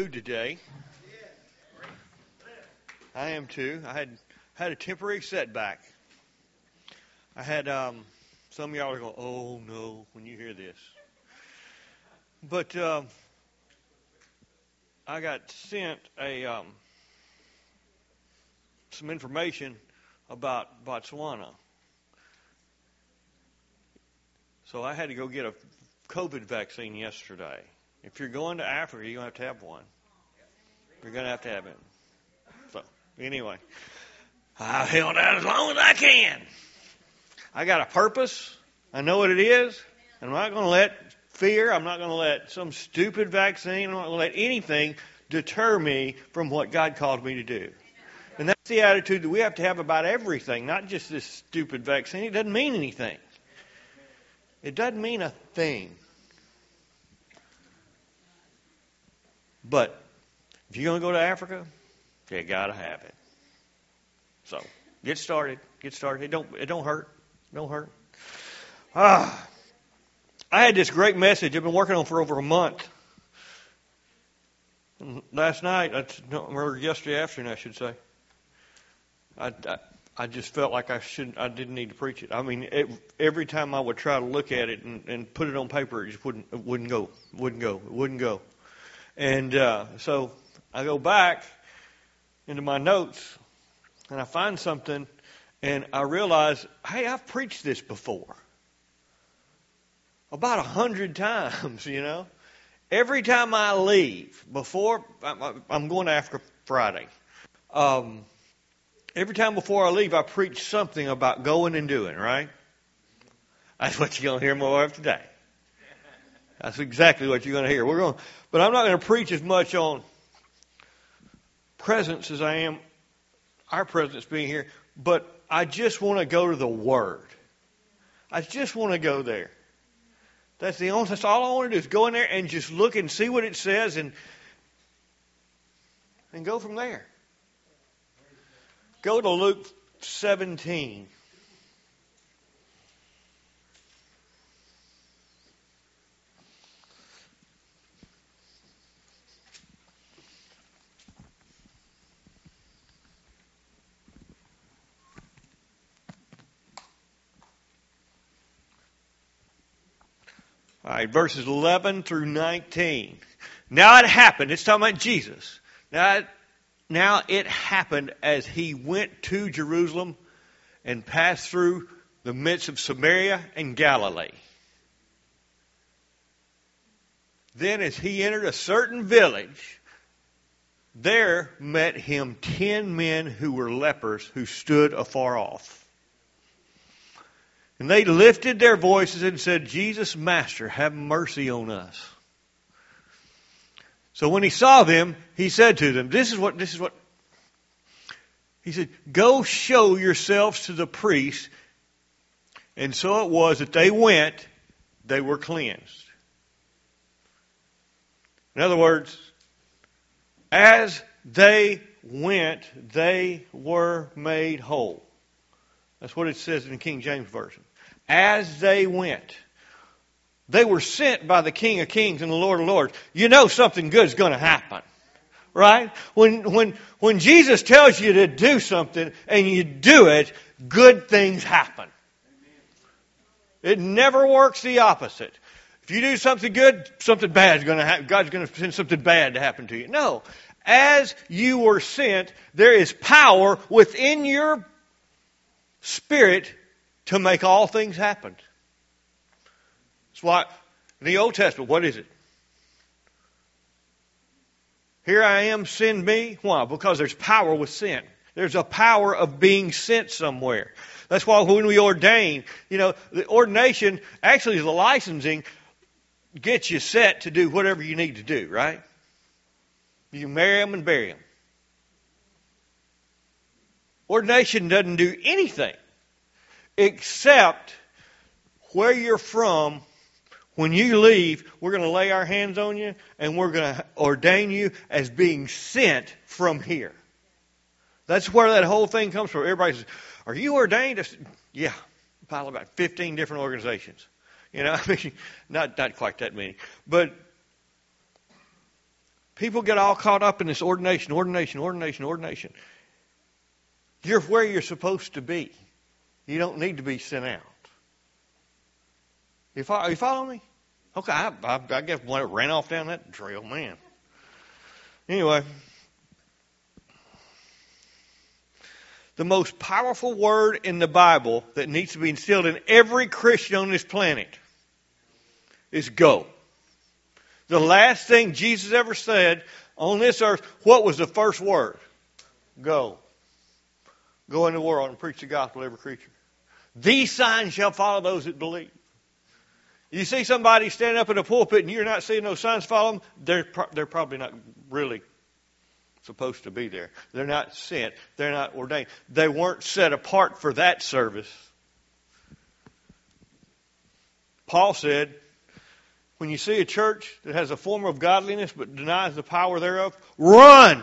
mood today. I am too. I had had a temporary setback. I had um, some of y'all are going, "Oh no," when you hear this. But um, I got sent a um, some information about Botswana. So I had to go get a COVID vaccine yesterday. If you're going to Africa, you're going to have to have one. You're going to have to have it. So, anyway, I held out as long as I can. I got a purpose. I know what it is. And I'm not going to let fear, I'm not going to let some stupid vaccine, I'm not going to let anything deter me from what God called me to do. And that's the attitude that we have to have about everything, not just this stupid vaccine. It doesn't mean anything. It doesn't mean a thing. But if you're going to go to Africa, you got to have it. So get started. Get started. It don't. It don't hurt. It don't hurt. Ah, I had this great message I've been working on for over a month. Last night, or yesterday afternoon, I should say. I, I, I just felt like I shouldn't, I didn't need to preach it. I mean, it, every time I would try to look at it and, and put it on paper, it just wouldn't it wouldn't go, wouldn't go, it wouldn't go. And uh, so I go back into my notes and I find something and I realize, hey, I've preached this before. About a hundred times, you know. Every time I leave, before I'm going to Africa Friday, um, every time before I leave, I preach something about going and doing, right? That's what you're going to hear more of today. That's exactly what you're going to hear. We're going, but I'm not going to preach as much on presence as I am our presence being here. But I just want to go to the Word. I just want to go there. That's the only. That's all I want to do is go in there and just look and see what it says and and go from there. Go to Luke 17. All right, verses 11 through 19. Now it happened. It's talking about Jesus. Now, it, now it happened as he went to Jerusalem and passed through the midst of Samaria and Galilee. Then, as he entered a certain village, there met him ten men who were lepers who stood afar off. And they lifted their voices and said, Jesus, Master, have mercy on us. So when he saw them, he said to them, This is what, this is what, he said, Go show yourselves to the priest. And so it was that they went, they were cleansed. In other words, as they went, they were made whole. That's what it says in the King James Version as they went. They were sent by the King of Kings and the Lord of Lords. You know something good is going to happen. Right? When, when, when Jesus tells you to do something and you do it, good things happen. It never works the opposite. If you do something good, something bad is going to happen. God's going to send something bad to happen to you. No. As you were sent, there is power within your spirit to make all things happen. That's why in the Old Testament, what is it? Here I am, send me. Why? Because there's power with sin. There's a power of being sent somewhere. That's why when we ordain, you know, the ordination, actually the licensing, gets you set to do whatever you need to do, right? You marry them and bury them. Ordination doesn't do anything except where you're from. When you leave, we're going to lay our hands on you and we're going to ordain you as being sent from here. That's where that whole thing comes from. Everybody says, Are you ordained? Yeah, probably about 15 different organizations. You know, I mean, not, not quite that many. But People get all caught up in this ordination, ordination, ordination, ordination. You're where you're supposed to be. You don't need to be sent out. You follow, you follow me? Okay, I, I, I guess when it ran off down that trail, man. Anyway, the most powerful word in the Bible that needs to be instilled in every Christian on this planet is go. The last thing Jesus ever said on this earth, what was the first word? Go. Go in the world and preach the gospel to every creature. These signs shall follow those that believe. You see somebody standing up in a pulpit and you're not seeing those signs follow them, they're, pro- they're probably not really supposed to be there. They're not sent. They're not ordained. They weren't set apart for that service. Paul said, when you see a church that has a form of godliness but denies the power thereof, run!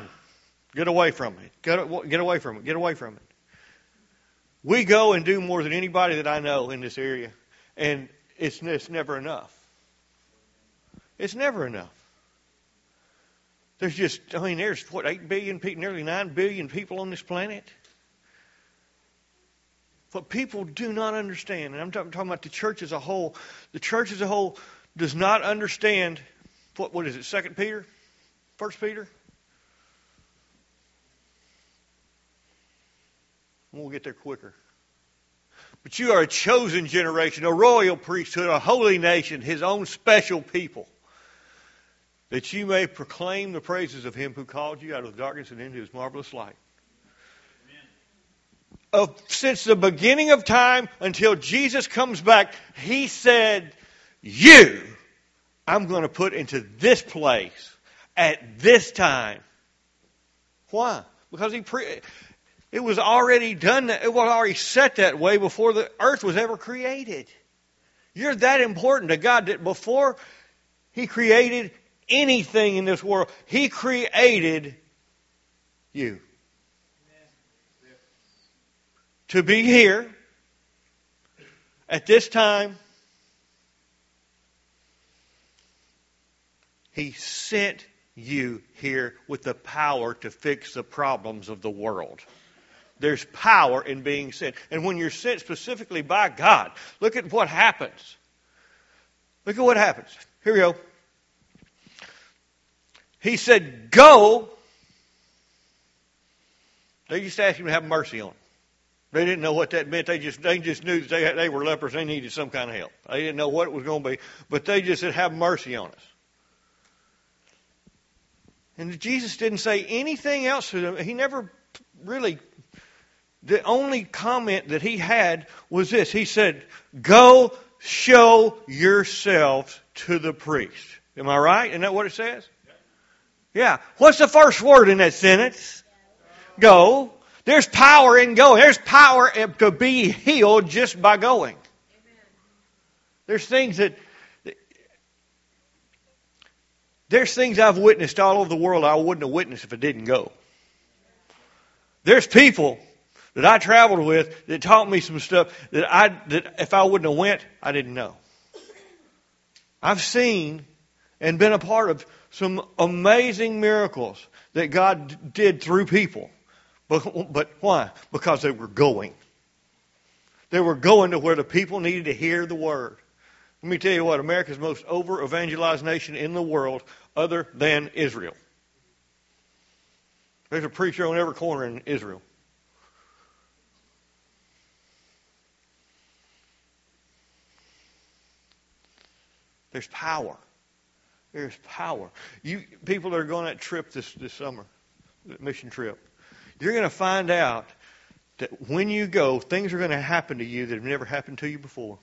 Get away from it. Get, get away from it. Get away from it. We go and do more than anybody that I know in this area, and it's, it's never enough. It's never enough. There's just, I mean, there's what, 8 billion people, nearly 9 billion people on this planet. What people do not understand, and I'm talking about the church as a whole, the church as a whole does not understand, what, what is it, 2 Peter? 1 Peter? We'll get there quicker. But you are a chosen generation, a royal priesthood, a holy nation, his own special people, that you may proclaim the praises of him who called you out of the darkness and into his marvelous light. Of, since the beginning of time until Jesus comes back, he said, You, I'm going to put into this place at this time. Why? Because he pre- it was already done, it was already set that way before the earth was ever created. You're that important to God that before He created anything in this world, He created you. To be here at this time, He sent you here with the power to fix the problems of the world. There's power in being sent. And when you're sent specifically by God, look at what happens. Look at what happens. Here we go. He said, Go. They just asked him to have mercy on them. They didn't know what that meant. They just they just knew that they, they were lepers. They needed some kind of help. They didn't know what it was going to be, but they just said, "Have mercy on us." And Jesus didn't say anything else to them. He never really the only comment that he had was this. He said, Go show yourselves to the priest. Am I right? Isn't that what it says? Yeah. What's the first word in that sentence? Go. There's power in going. There's power to be healed just by going. There's things that there's things I've witnessed all over the world I wouldn't have witnessed if I didn't go. There's people that I traveled with that taught me some stuff that I that if I wouldn't have went, I didn't know. I've seen and been a part of some amazing miracles that God did through people. But, but why? Because they were going. They were going to where the people needed to hear the word. Let me tell you what, America's most over evangelized nation in the world, other than Israel. There's a preacher on every corner in Israel. There's power. There's power. You people that are going on that trip this, this summer, mission trip, you're going to find out that when you go, things are going to happen to you that have never happened to you before.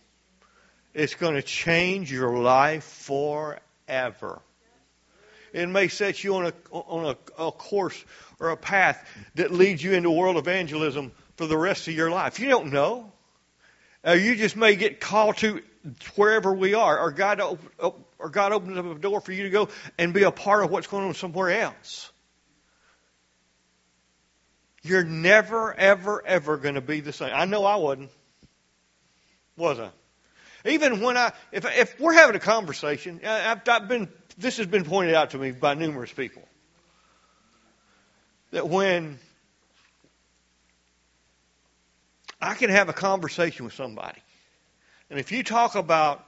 It's going to change your life forever. It may set you on a on a, a course or a path that leads you into world evangelism for the rest of your life. You don't know. Uh, you just may get called to wherever we are, or God, or God opens up a door for you to go and be a part of what's going on somewhere else. You're never, ever, ever going to be the same. I know I wasn't. Was I? Even when I, if, if we're having a conversation, I've, I've been this has been pointed out to me by numerous people that when I can have a conversation with somebody, and if you talk about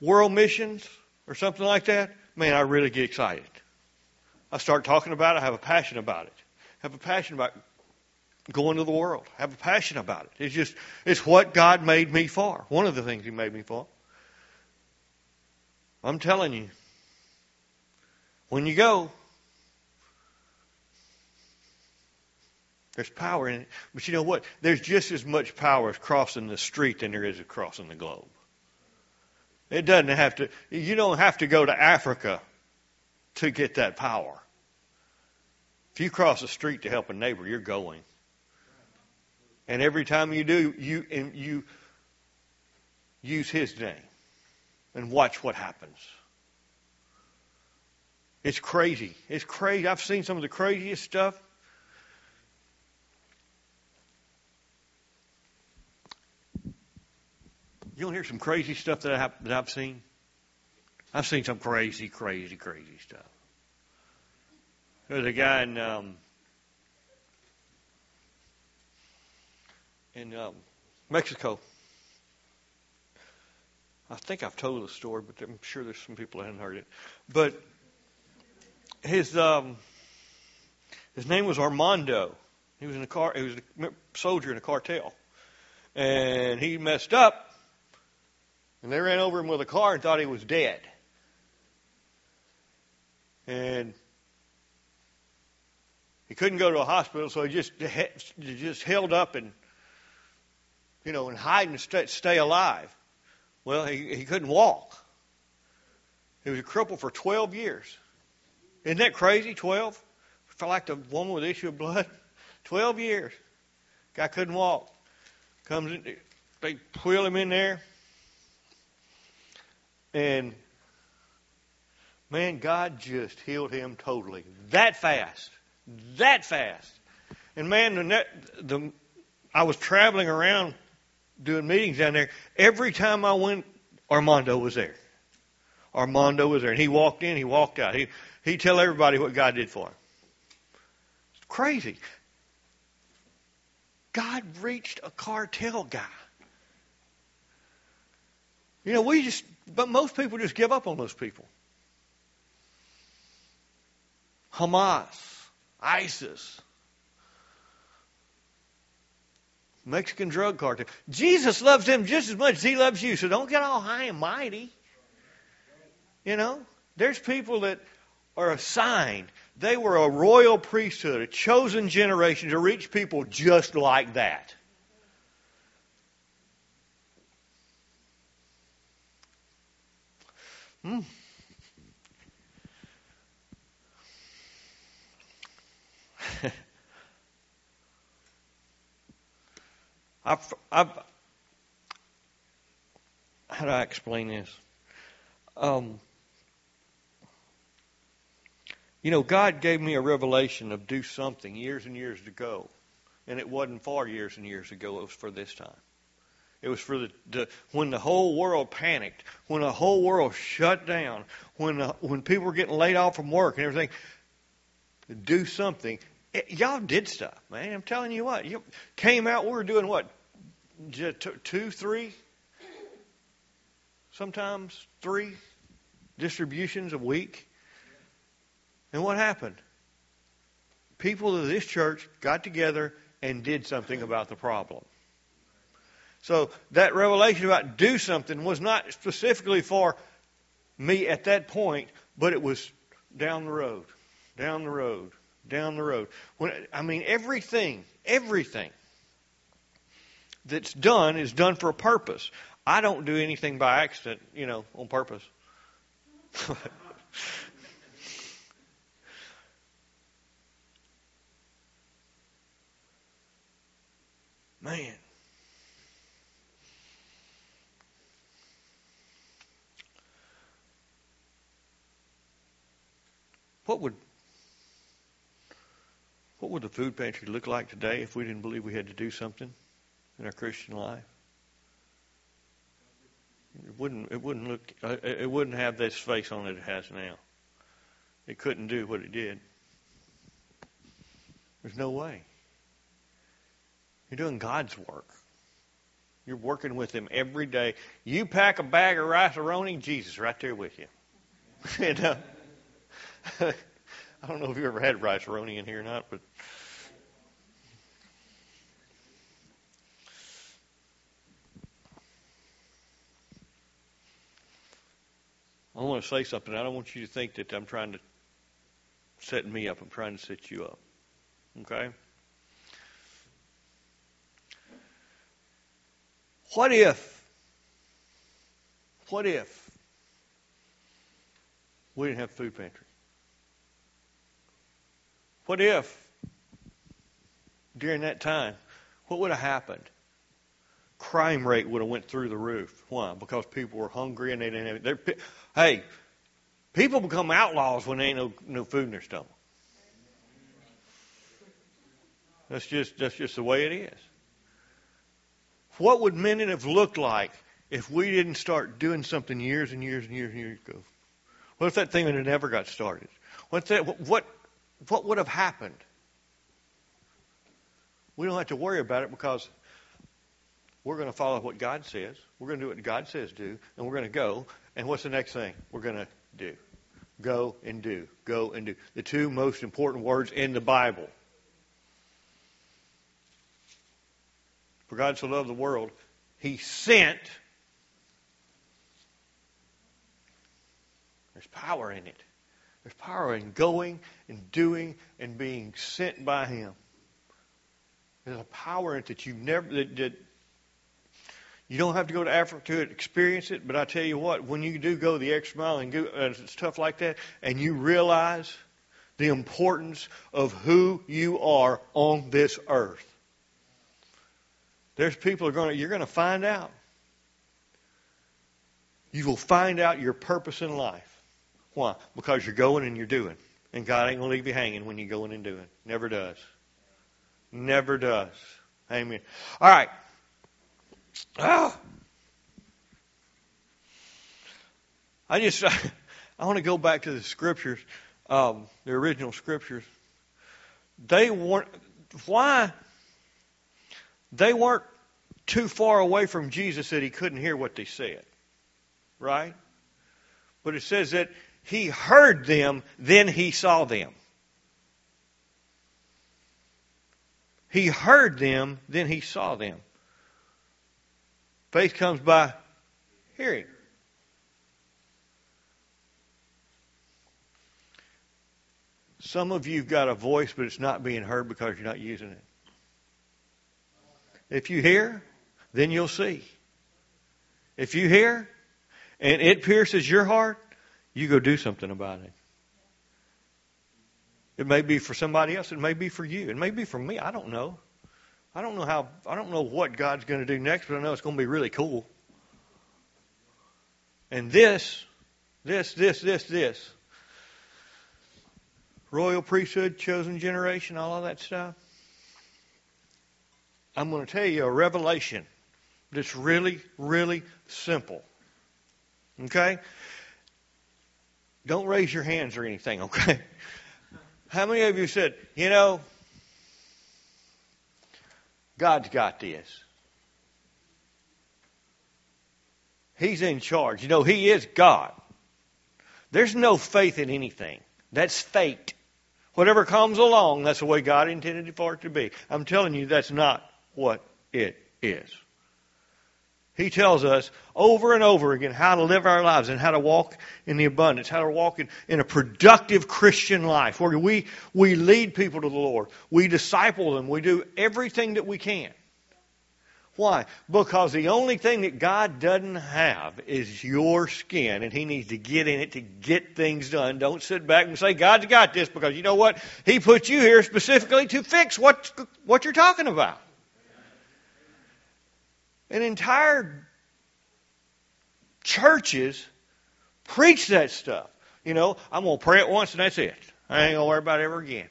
world missions or something like that, man, I really get excited. I start talking about it. I have a passion about it. I have a passion about going to the world. I have a passion about it. It's just, it's what God made me for. One of the things He made me for. I'm telling you, when you go, there's power in it. But you know what? There's just as much power crossing the street than there is as crossing the globe. It doesn't have to, you don't have to go to Africa to get that power. If you cross the street to help a neighbor, you're going. And every time you do, you, you use his name and watch what happens. It's crazy. It's crazy. I've seen some of the craziest stuff. You want to hear some crazy stuff that, I that I've seen? I've seen some crazy, crazy, crazy stuff. There's a guy in um, in um, Mexico. I think I've told the story, but I'm sure there's some people that haven't heard it. But his um, his name was Armando. He was in a car. He was a soldier in a cartel, and he messed up, and they ran over him with a car and thought he was dead. And he couldn't go to a hospital, so he just he just held up and you know and hide and stay, stay alive. Well, he he couldn't walk. He was a cripple for 12 years. Isn't that crazy? 12? Felt like the woman with the issue of blood. 12 years. Guy couldn't walk. Comes in, they wheel him in there. And man, God just healed him totally. That fast. That fast. And man, the, the, I was traveling around doing meetings down there. Every time I went, Armando was there. Armando was there. And he walked in, he walked out. He, he'd tell everybody what God did for him. It's crazy. God reached a cartel guy. You know, we just, but most people just give up on those people. Hamas, ISIS, Mexican drug cartel. Jesus loves them just as much as he loves you, so don't get all high and mighty. You know, there's people that are assigned. They were a royal priesthood, a chosen generation to reach people just like that. Hmm. I've, I've, how do I explain this? Um, you know, God gave me a revelation of do something years and years ago. And it wasn't for years and years ago, it was for this time. It was for the, the when the whole world panicked, when the whole world shut down, when the, when people were getting laid off from work and everything. Do something. It, y'all did stuff, man. I'm telling you what. You came out. We were doing what, two, three, sometimes three distributions a week. And what happened? People of this church got together and did something about the problem. So that revelation about do something was not specifically for me at that point, but it was down the road, down the road, down the road. When I mean everything, everything that's done is done for a purpose. I don't do anything by accident, you know, on purpose. Man. What would what would the food pantry look like today if we didn't believe we had to do something in our Christian life? It wouldn't. It wouldn't look. Uh, it wouldn't have this face on it it has now. It couldn't do what it did. There's no way. You're doing God's work. You're working with Him every day. You pack a bag of rice-a-roni, Jesus right there with you. you know? I don't know if you ever had rice-a-roni in here or not, but I want to say something. I don't want you to think that I'm trying to set me up. I'm trying to set you up. Okay? What if, what if we didn't have food pantry? What if during that time, what would have happened? Crime rate would have went through the roof. Why? Because people were hungry and they didn't have. Hey, people become outlaws when there ain't no, no food in their stomach. That's just that's just the way it is. What would men have looked like if we didn't start doing something years and years and years and years ago? What if that thing had never got started? What that what what would have happened? We don't have to worry about it because we're going to follow what God says. We're going to do what God says do, and we're going to go. And what's the next thing we're going to do? Go and do. Go and do. The two most important words in the Bible. For God so loved the world, He sent. There's power in it. There's power in going and doing and being sent by Him. There's a power in it that you never that, that you don't have to go to Africa to experience it, but I tell you what, when you do go the extra mile and go, uh, stuff like that, and you realize the importance of who you are on this earth, there's people are going to, you're going to find out. You will find out your purpose in life. Why? Because you're going and you're doing. And God ain't going to leave you hanging when you're going and doing. Never does. Never does. Amen. All right. Ah. I just I want to go back to the scriptures, um, the original scriptures. They weren't why they weren't too far away from Jesus that he couldn't hear what they said, right? But it says that he heard them, then he saw them. He heard them, then he saw them. Faith comes by hearing. Some of you have got a voice, but it's not being heard because you're not using it. If you hear, then you'll see. If you hear and it pierces your heart, you go do something about it. It may be for somebody else. It may be for you. It may be for me. I don't know. I don't know how, I don't know what God's going to do next, but I know it's going to be really cool. And this, this, this, this, this, royal priesthood, chosen generation, all of that stuff. I'm going to tell you a revelation that's really, really simple. Okay? Don't raise your hands or anything, okay? How many of you said, you know, God's got this. He's in charge. You know, He is God. There's no faith in anything. That's fate. Whatever comes along, that's the way God intended it for it to be. I'm telling you, that's not what it is. He tells us over and over again how to live our lives and how to walk in the abundance, how to walk in, in a productive Christian life where we, we lead people to the Lord. We disciple them. We do everything that we can. Why? Because the only thing that God doesn't have is your skin, and He needs to get in it to get things done. Don't sit back and say, God's got this, because you know what? He put you here specifically to fix what, what you're talking about. An entire churches preach that stuff. You know, I'm going to pray it once and that's it. I ain't going to worry about it ever again.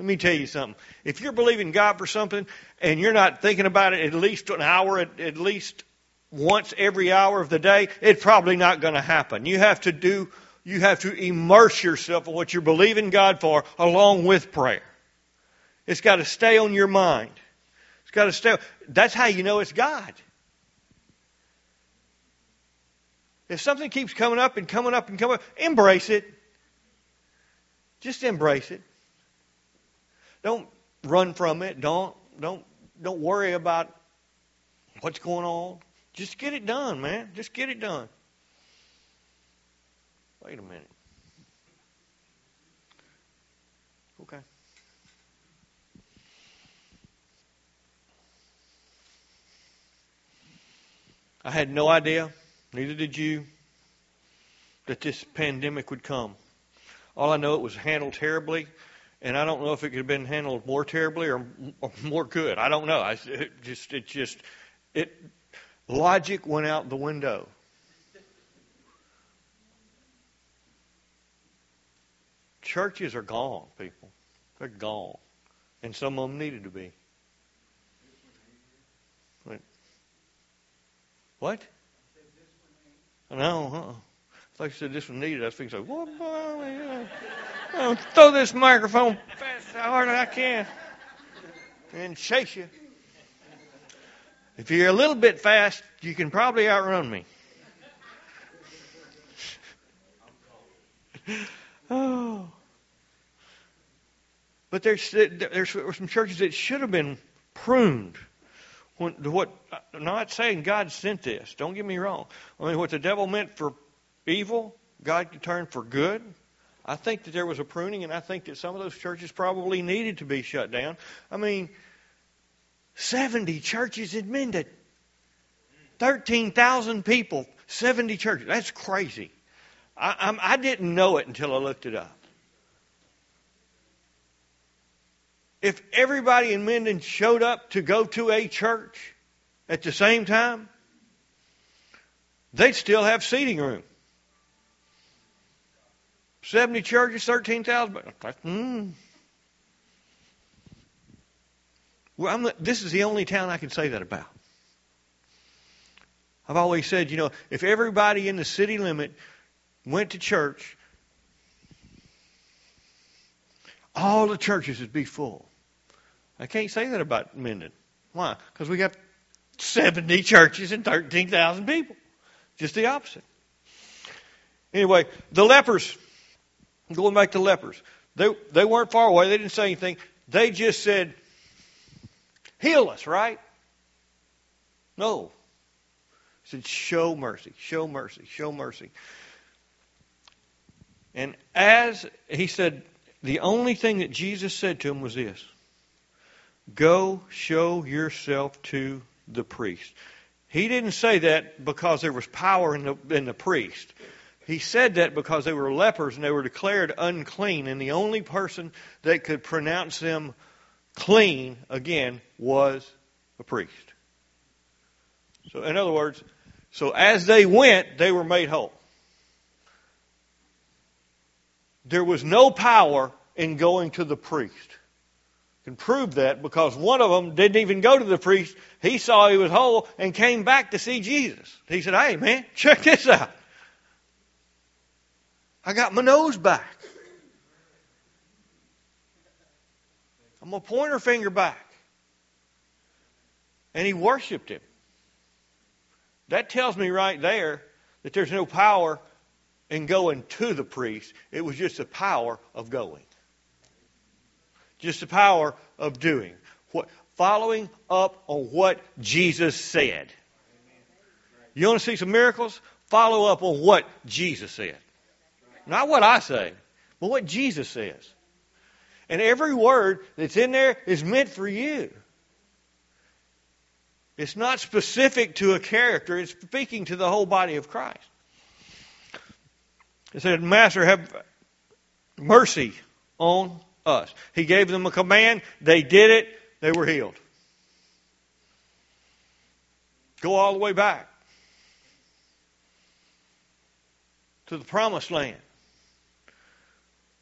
Let me tell you something. If you're believing God for something and you're not thinking about it at least an hour, at, at least once every hour of the day, it's probably not going to happen. You have to do, you have to immerse yourself in what you're believing God for along with prayer. It's got to stay on your mind. Got to stay. That's how you know it's God. If something keeps coming up and coming up and coming up, embrace it. Just embrace it. Don't run from it. Don't don't don't worry about what's going on. Just get it done, man. Just get it done. Wait a minute. Okay. I had no idea, neither did you, that this pandemic would come. All I know it was handled terribly, and I don't know if it could have been handled more terribly or, or more good. I don't know. I, it just, it just, it Logic went out the window. Churches are gone, people. They're gone. And some of them needed to be. What? No, huh? I thought you said this one needed. I was thinking, what? I'll throw this microphone fast as hard as I can and chase you. If you're a little bit fast, you can probably outrun me. oh. But there's, there's some churches that should have been pruned. When, what, I'm not saying God sent this. Don't get me wrong. I mean, what the devil meant for evil, God can turn for good. I think that there was a pruning, and I think that some of those churches probably needed to be shut down. I mean, 70 churches in Minden. 13,000 people, 70 churches. That's crazy. I, I'm, I didn't know it until I looked it up. If everybody in Minden showed up to go to a church at the same time, they'd still have seating room. 70 churches, 13,000. Hmm. Well, this is the only town I can say that about. I've always said, you know, if everybody in the city limit went to church, all the churches would be full. I can't say that about Minden. Why? Because we got 70 churches and 13,000 people. Just the opposite. Anyway, the lepers, going back to lepers, they, they weren't far away. They didn't say anything. They just said, heal us, right? No. He said, show mercy, show mercy, show mercy. And as he said, the only thing that Jesus said to him was this Go show yourself to the priest. He didn't say that because there was power in the, in the priest. He said that because they were lepers and they were declared unclean, and the only person that could pronounce them clean, again, was a priest. So, in other words, so as they went, they were made whole. There was no power in going to the priest. Can prove that because one of them didn't even go to the priest. He saw he was whole and came back to see Jesus. He said, Hey, man, check this out. I got my nose back. I'm going to point her finger back. And he worshiped him. That tells me right there that there's no power in going to the priest. It was just the power of going. Just the power of doing. What, following up on what Jesus said. You want to see some miracles? Follow up on what Jesus said. Not what I say, but what Jesus says. And every word that's in there is meant for you. It's not specific to a character, it's speaking to the whole body of Christ. It said, Master, have mercy on us. He gave them a command, they did it, they were healed. Go all the way back to the promised land.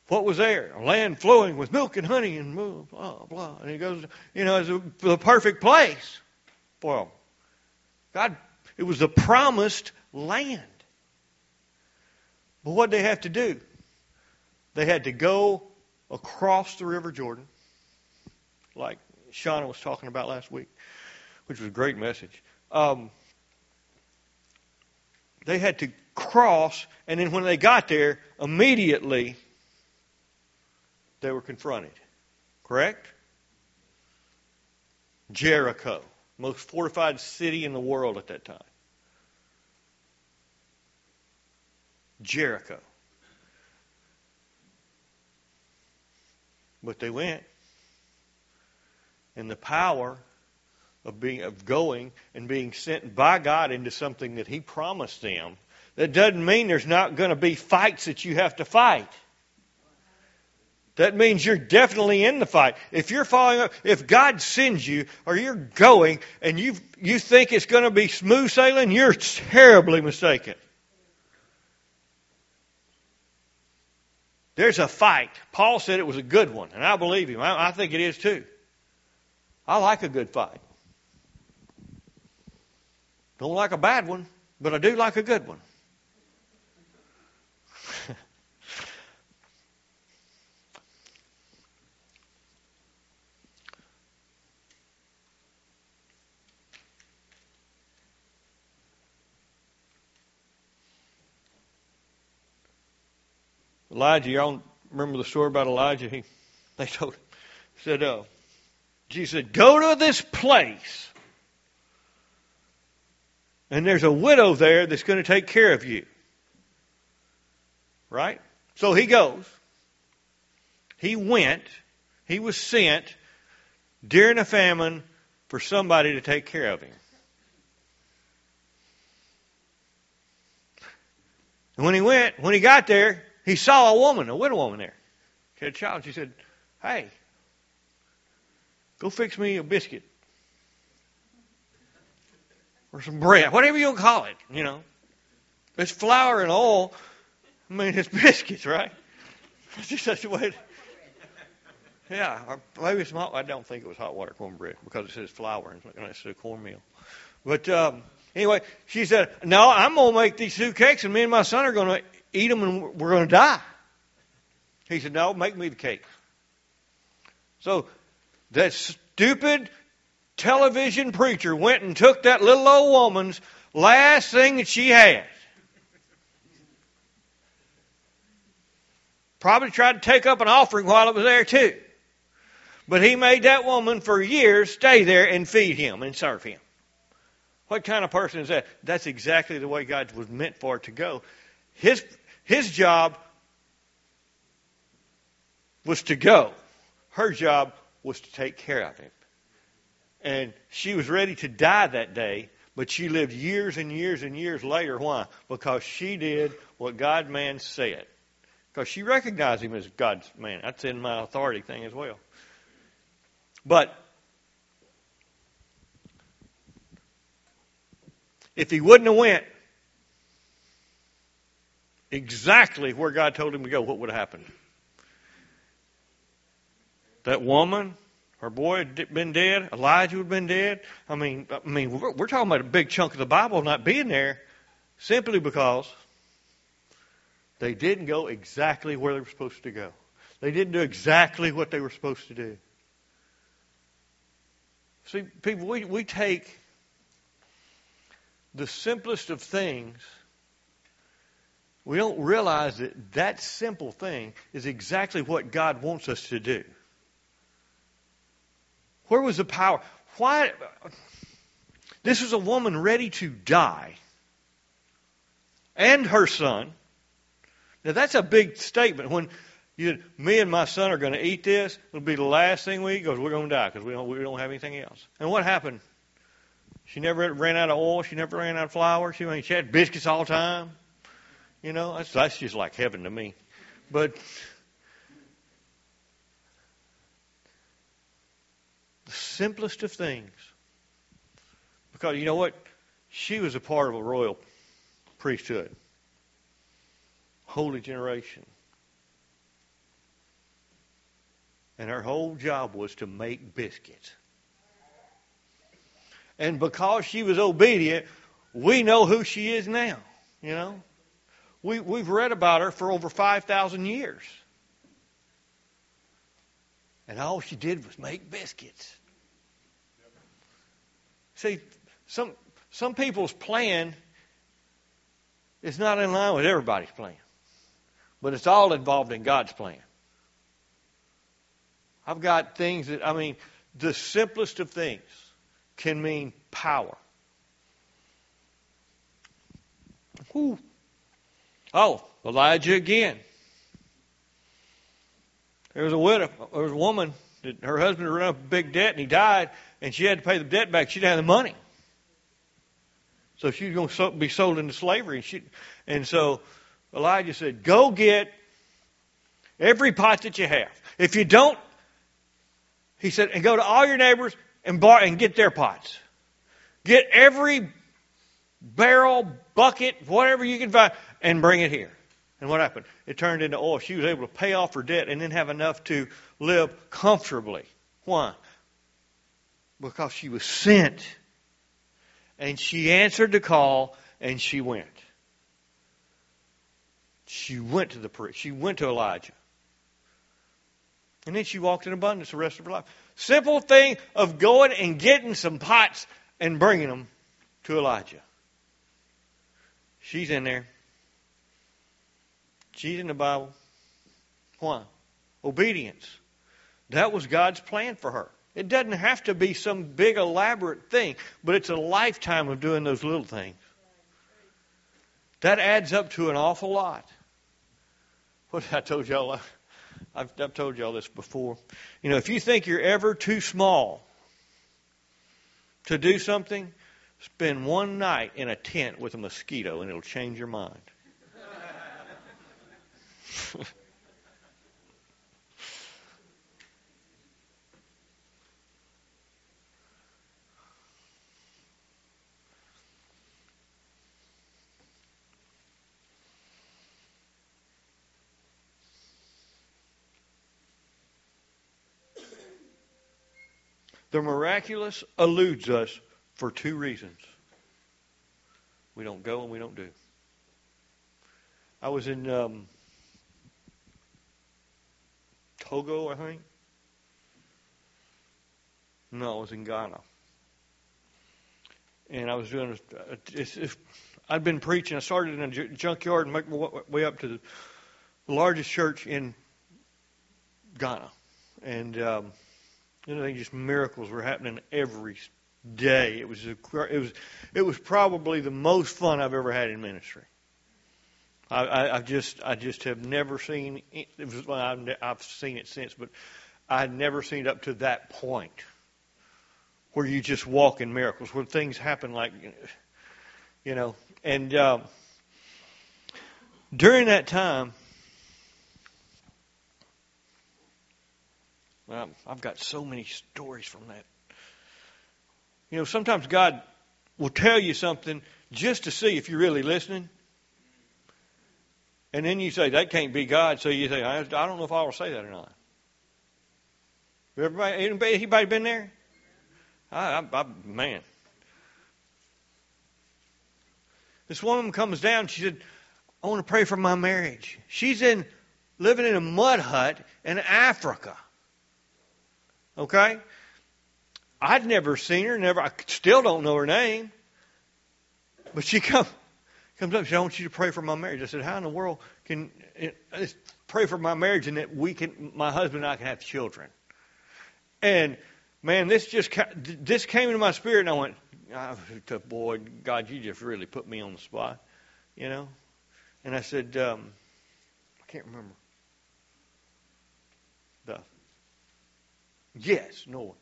What was there? A land flowing with milk and honey and blah, blah. blah. And he goes, you know, it's the perfect place for them. God, It was the promised land. But what did they have to do? They had to go across the River Jordan, like Shauna was talking about last week, which was a great message. Um, they had to cross, and then when they got there, immediately they were confronted. Correct? Jericho, most fortified city in the world at that time. Jericho. But they went. And the power of being of going and being sent by God into something that He promised them, that doesn't mean there's not going to be fights that you have to fight. That means you're definitely in the fight. If you're following up, if God sends you or you're going and you you think it's going to be smooth sailing, you're terribly mistaken. There's a fight. Paul said it was a good one, and I believe him. I, I think it is too. I like a good fight. Don't like a bad one, but I do like a good one. Elijah, y'all remember the story about Elijah? He, they told him, said, uh, Jesus said, go to this place. And there's a widow there that's going to take care of you. Right? So he goes. He went. He was sent during a famine for somebody to take care of him. And when he went, when he got there, he saw a woman, a widow woman there. She had a child. She said, Hey, go fix me a biscuit. Or some bread, whatever you call it, you know. It's flour and oil. I mean, it's biscuits, right? It's just such a way. To, yeah, or maybe it's not. I don't think it was hot water cornbread because it says flour and of cornmeal. But um, anyway, she said, "No, I'm gonna make these two cakes, and me and my son are gonna eat them and we're going to die. He said, No, make me the cake. So that stupid television preacher went and took that little old woman's last thing that she had. Probably tried to take up an offering while it was there too. But he made that woman for years stay there and feed him and serve him. What kind of person is that? That's exactly the way God was meant for it to go. His his job was to go. Her job was to take care of him. And she was ready to die that day, but she lived years and years and years later. Why? Because she did what God man said. Because she recognized him as God's man. That's in my authority thing as well. But if he wouldn't have went, exactly where God told him to go, what would have happened? That woman, her boy had been dead. Elijah would have been dead. I mean, I mean, we're, we're talking about a big chunk of the Bible not being there simply because they didn't go exactly where they were supposed to go. They didn't do exactly what they were supposed to do. See, people, we, we take the simplest of things we don't realize that that simple thing is exactly what God wants us to do. Where was the power? Why? This was a woman ready to die, and her son. Now that's a big statement. When you, me and my son are going to eat this, it'll be the last thing we eat because we're going to die because we don't, we don't have anything else. And what happened? She never ran out of oil. She never ran out of flour. She, she had biscuits all the time. You know, that's, that's just like heaven to me. But the simplest of things. Because you know what? She was a part of a royal priesthood, holy generation. And her whole job was to make biscuits. And because she was obedient, we know who she is now. You know, we we've read about her for over five thousand years, and all she did was make biscuits. See, some some people's plan is not in line with everybody's plan, but it's all involved in God's plan. I've got things that I mean, the simplest of things can mean power. Whew. Oh, Elijah again. There was a widow, there was a woman that her husband had run up a big debt and he died, and she had to pay the debt back. She didn't have the money, so she was going to be sold into slavery. And she, and so Elijah said, "Go get every pot that you have. If you don't, he said, and go to all your neighbors and bar and get their pots. Get every barrel, bucket, whatever you can find, and bring it here. And what happened? It turned into oil. She was able to pay off her debt and then have enough to live comfortably. Why? Because she was sent. And she answered the call and she went. She went to the priest. She went to Elijah. And then she walked in abundance the rest of her life. Simple thing of going and getting some pots and bringing them to Elijah. She's in there. She's in the Bible. Why? Obedience. That was God's plan for her. It doesn't have to be some big elaborate thing, but it's a lifetime of doing those little things. That adds up to an awful lot. What I told y'all, I've, I've told y'all this before. You know, if you think you're ever too small to do something, spend one night in a tent with a mosquito and it'll change your mind. The miraculous eludes us for two reasons. We don't go and we don't do. I was in um, Togo, I think. No, I was in Ghana. And I was doing, a, it's, it's, I'd been preaching. I started in a junkyard and make my way up to the largest church in Ghana. And um, you know, just miracles were happening every day. It was a, it was it was probably the most fun I've ever had in ministry. I, I, I just I just have never seen it. Was, well, I've, I've seen it since, but I had never seen it up to that point where you just walk in miracles, where things happen like you know. And um, during that time, Well, I've got so many stories from that. You know, sometimes God will tell you something just to see if you're really listening. And then you say, that can't be God. So you say, I don't know if I will say that or not. Everybody, anybody, anybody been there? I, I, I, man. This woman comes down. She said, I want to pray for my marriage. She's in living in a mud hut in Africa. Okay? I'd never seen her, never I still don't know her name. But she come, comes up and says, I want you to pray for my marriage. I said, How in the world can uh, pray for my marriage and that we can my husband and I can have children? And man, this just this came into my spirit and I went, oh, boy, God, you just really put me on the spot, you know? And I said, um, I can't remember. The Yes, no.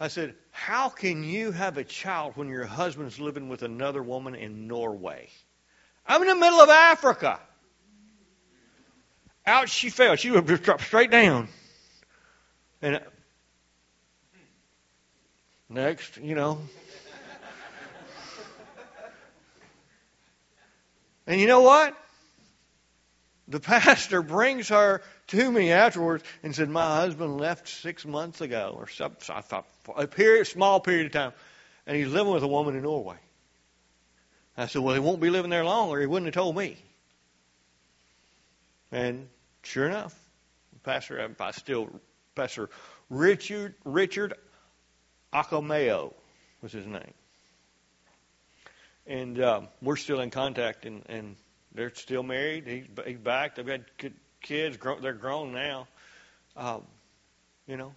I said, How can you have a child when your husband's living with another woman in Norway? I'm in the middle of Africa. Out she fell. She would drop straight down. And next, you know. and you know what? The pastor brings her to me afterwards and said, My husband left six months ago, or something. I thought, a period, small period of time, and he's living with a woman in Norway. I said, Well, he won't be living there long, or he wouldn't have told me. And sure enough, Pastor, I still, Pastor Richard Richard Acomeo was his name, and um, we're still in contact, and, and they're still married. He's, he's back. They've got kids. They're grown now. Um, you know,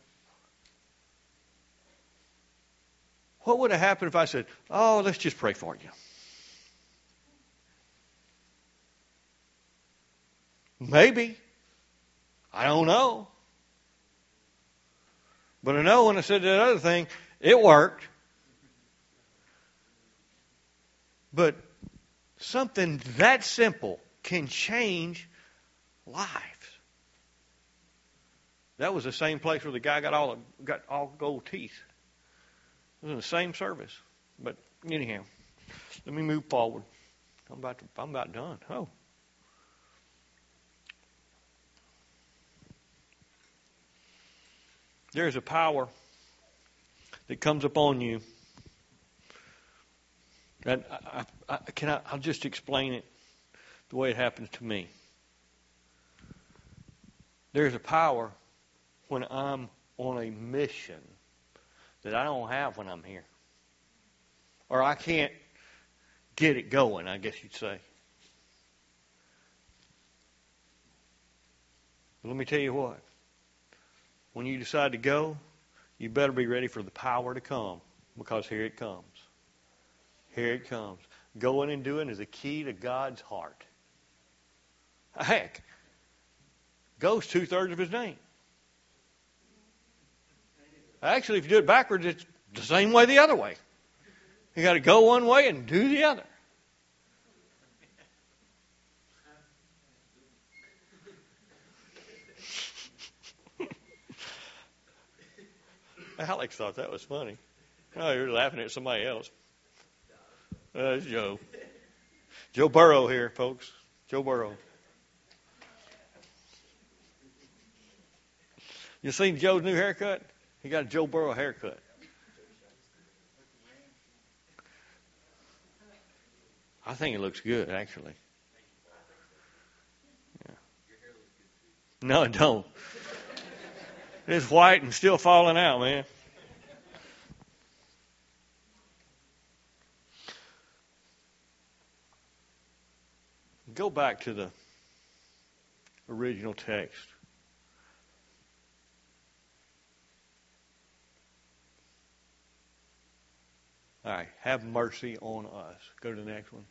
what would have happened if I said, "Oh, let's just pray for you"? Maybe. I don't know. But I know when I said that other thing, it worked. But something that simple can change lives. That was the same place where the guy got all got all gold teeth. It was in the same service. But anyhow, let me move forward. I'm about to, I'm about done. Oh. There's a power that comes upon you. And I, I, I, can I, I'll just explain it the way it happens to me. There's a power when I'm on a mission that I don't have when I'm here. Or I can't get it going, I guess you'd say. But let me tell you what when you decide to go, you better be ready for the power to come because here it comes. Here it comes. Going and doing is a key to God's heart. Heck, goes two thirds of his name. Actually, if you do it backwards, it's the same way the other way. You got to go one way and do the other. Alex thought that was funny. Oh, you're laughing at somebody else. Uh, that's Joe. Joe Burrow here, folks. Joe Burrow. You seen Joe's new haircut? He got a Joe Burrow haircut. I think it looks good, actually. Yeah. No, it don't. It's white and still falling out, man. Go back to the original text. All right, have mercy on us. Go to the next one.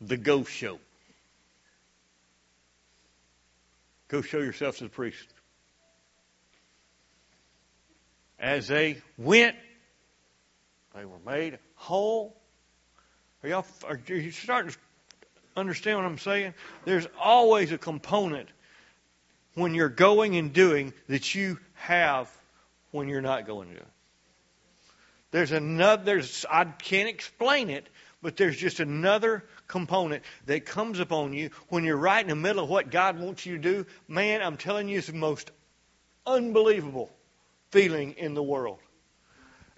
The ghost show. Go show yourself to the priest. As they went, they were made whole. Are y'all are you starting to understand what I'm saying? There's always a component when you're going and doing that you have when you're not going to. There's another there's I can't explain it, but there's just another component that comes upon you when you're right in the middle of what God wants you to do. Man, I'm telling you, it's the most unbelievable feeling in the world.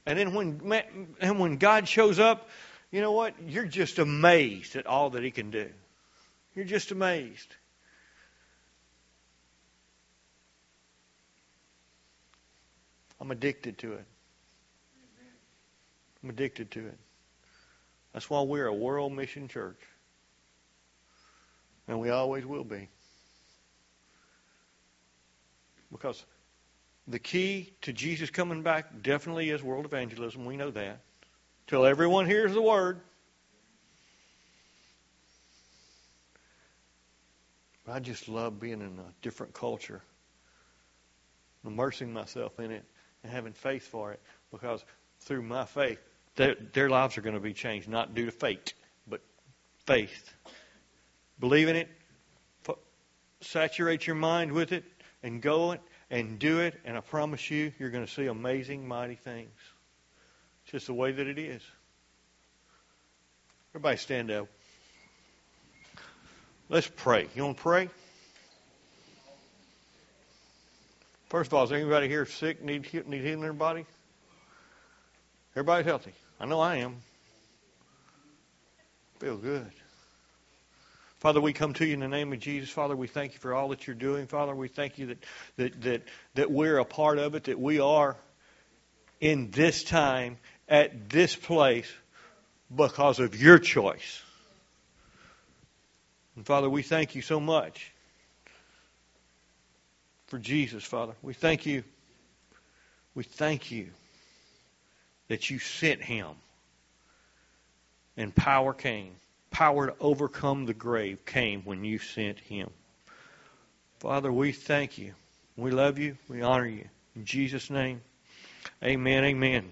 And then when and when God shows up, you know what? You're just amazed at all that He can do. You're just amazed. I'm addicted to it. I'm addicted to it. That's why we're a world mission church. And we always will be. Because the key to Jesus coming back definitely is world evangelism. We know that. Till everyone hears the word. I just love being in a different culture, immersing myself in it, and having faith for it. Because through my faith, their, their lives are going to be changed, not due to fate, but faith. Believe in it, saturate your mind with it, and go it and do it, and I promise you, you're going to see amazing, mighty things. It's just the way that it is. Everybody stand up. Let's pray. You want to pray? First of all, is anybody here sick, need, need healing in their body? Everybody's healthy. I know I am. Feel good. Father, we come to you in the name of Jesus. Father, we thank you for all that you're doing. Father, we thank you that, that, that, that we're a part of it, that we are in this time, at this place, because of your choice. And Father, we thank you so much for Jesus, Father. We thank you. We thank you that you sent him and power came. Power to overcome the grave came when you sent him. Father, we thank you. We love you. We honor you. In Jesus' name, amen. Amen.